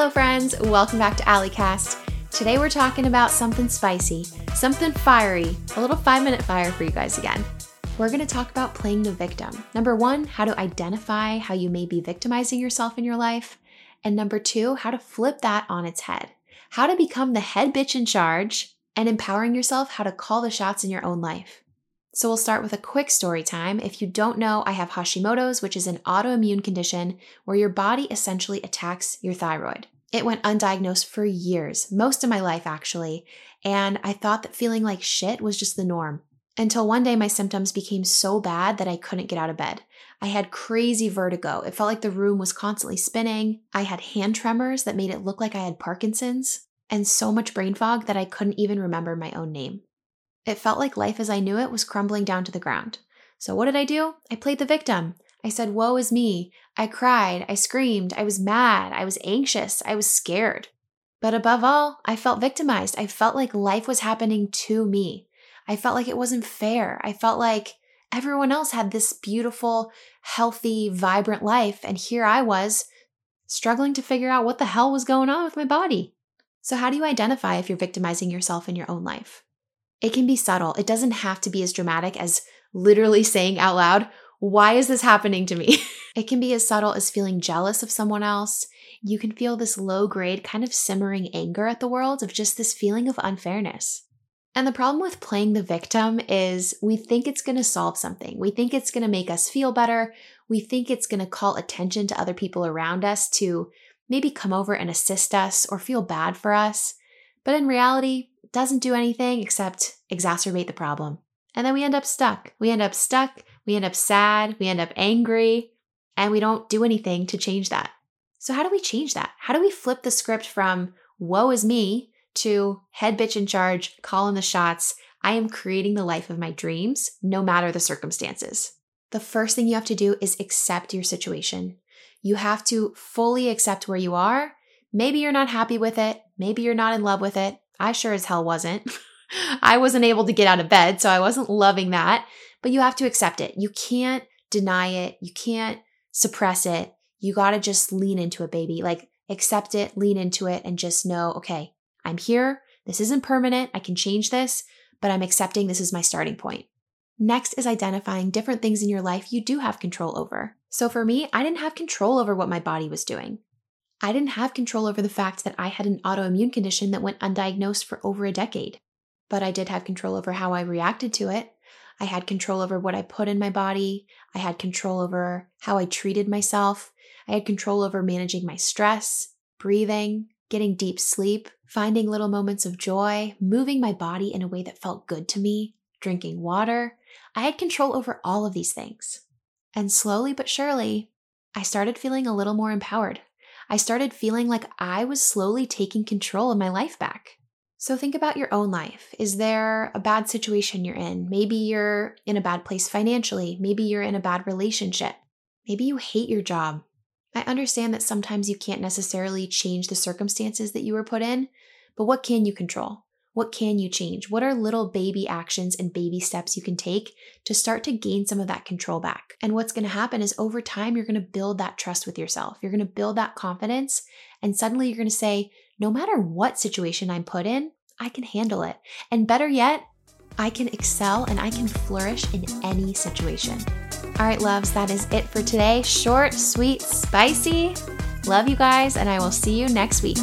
Hello, friends. Welcome back to AllieCast. Today we're talking about something spicy, something fiery, a little five minute fire for you guys again. We're going to talk about playing the victim. Number one, how to identify how you may be victimizing yourself in your life. And number two, how to flip that on its head. How to become the head bitch in charge and empowering yourself how to call the shots in your own life. So we'll start with a quick story time. If you don't know, I have Hashimoto's, which is an autoimmune condition where your body essentially attacks your thyroid. It went undiagnosed for years, most of my life actually, and I thought that feeling like shit was just the norm. Until one day my symptoms became so bad that I couldn't get out of bed. I had crazy vertigo. It felt like the room was constantly spinning. I had hand tremors that made it look like I had Parkinson's, and so much brain fog that I couldn't even remember my own name. It felt like life as I knew it was crumbling down to the ground. So what did I do? I played the victim. I said, Woe is me. I cried. I screamed. I was mad. I was anxious. I was scared. But above all, I felt victimized. I felt like life was happening to me. I felt like it wasn't fair. I felt like everyone else had this beautiful, healthy, vibrant life. And here I was struggling to figure out what the hell was going on with my body. So, how do you identify if you're victimizing yourself in your own life? It can be subtle. It doesn't have to be as dramatic as literally saying out loud, Why is this happening to me? it can be as subtle as feeling jealous of someone else. You can feel this low grade, kind of simmering anger at the world of just this feeling of unfairness. And the problem with playing the victim is we think it's going to solve something. We think it's going to make us feel better. We think it's going to call attention to other people around us to maybe come over and assist us or feel bad for us. But in reality, doesn't do anything except exacerbate the problem. And then we end up stuck. We end up stuck. We end up sad. We end up angry. And we don't do anything to change that. So, how do we change that? How do we flip the script from woe is me to head bitch in charge, calling the shots? I am creating the life of my dreams, no matter the circumstances. The first thing you have to do is accept your situation. You have to fully accept where you are. Maybe you're not happy with it. Maybe you're not in love with it. I sure as hell wasn't. I wasn't able to get out of bed, so I wasn't loving that. But you have to accept it. You can't deny it. You can't suppress it. You got to just lean into it, baby. Like accept it, lean into it, and just know, okay, I'm here. This isn't permanent. I can change this, but I'm accepting this is my starting point. Next is identifying different things in your life you do have control over. So for me, I didn't have control over what my body was doing. I didn't have control over the fact that I had an autoimmune condition that went undiagnosed for over a decade, but I did have control over how I reacted to it. I had control over what I put in my body. I had control over how I treated myself. I had control over managing my stress, breathing, getting deep sleep, finding little moments of joy, moving my body in a way that felt good to me, drinking water. I had control over all of these things. And slowly but surely, I started feeling a little more empowered. I started feeling like I was slowly taking control of my life back. So think about your own life. Is there a bad situation you're in? Maybe you're in a bad place financially. Maybe you're in a bad relationship. Maybe you hate your job. I understand that sometimes you can't necessarily change the circumstances that you were put in, but what can you control? What can you change? What are little baby actions and baby steps you can take to start to gain some of that control back? And what's going to happen is over time, you're going to build that trust with yourself. You're going to build that confidence. And suddenly you're going to say, no matter what situation I'm put in, I can handle it. And better yet, I can excel and I can flourish in any situation. All right, loves, that is it for today. Short, sweet, spicy. Love you guys, and I will see you next week.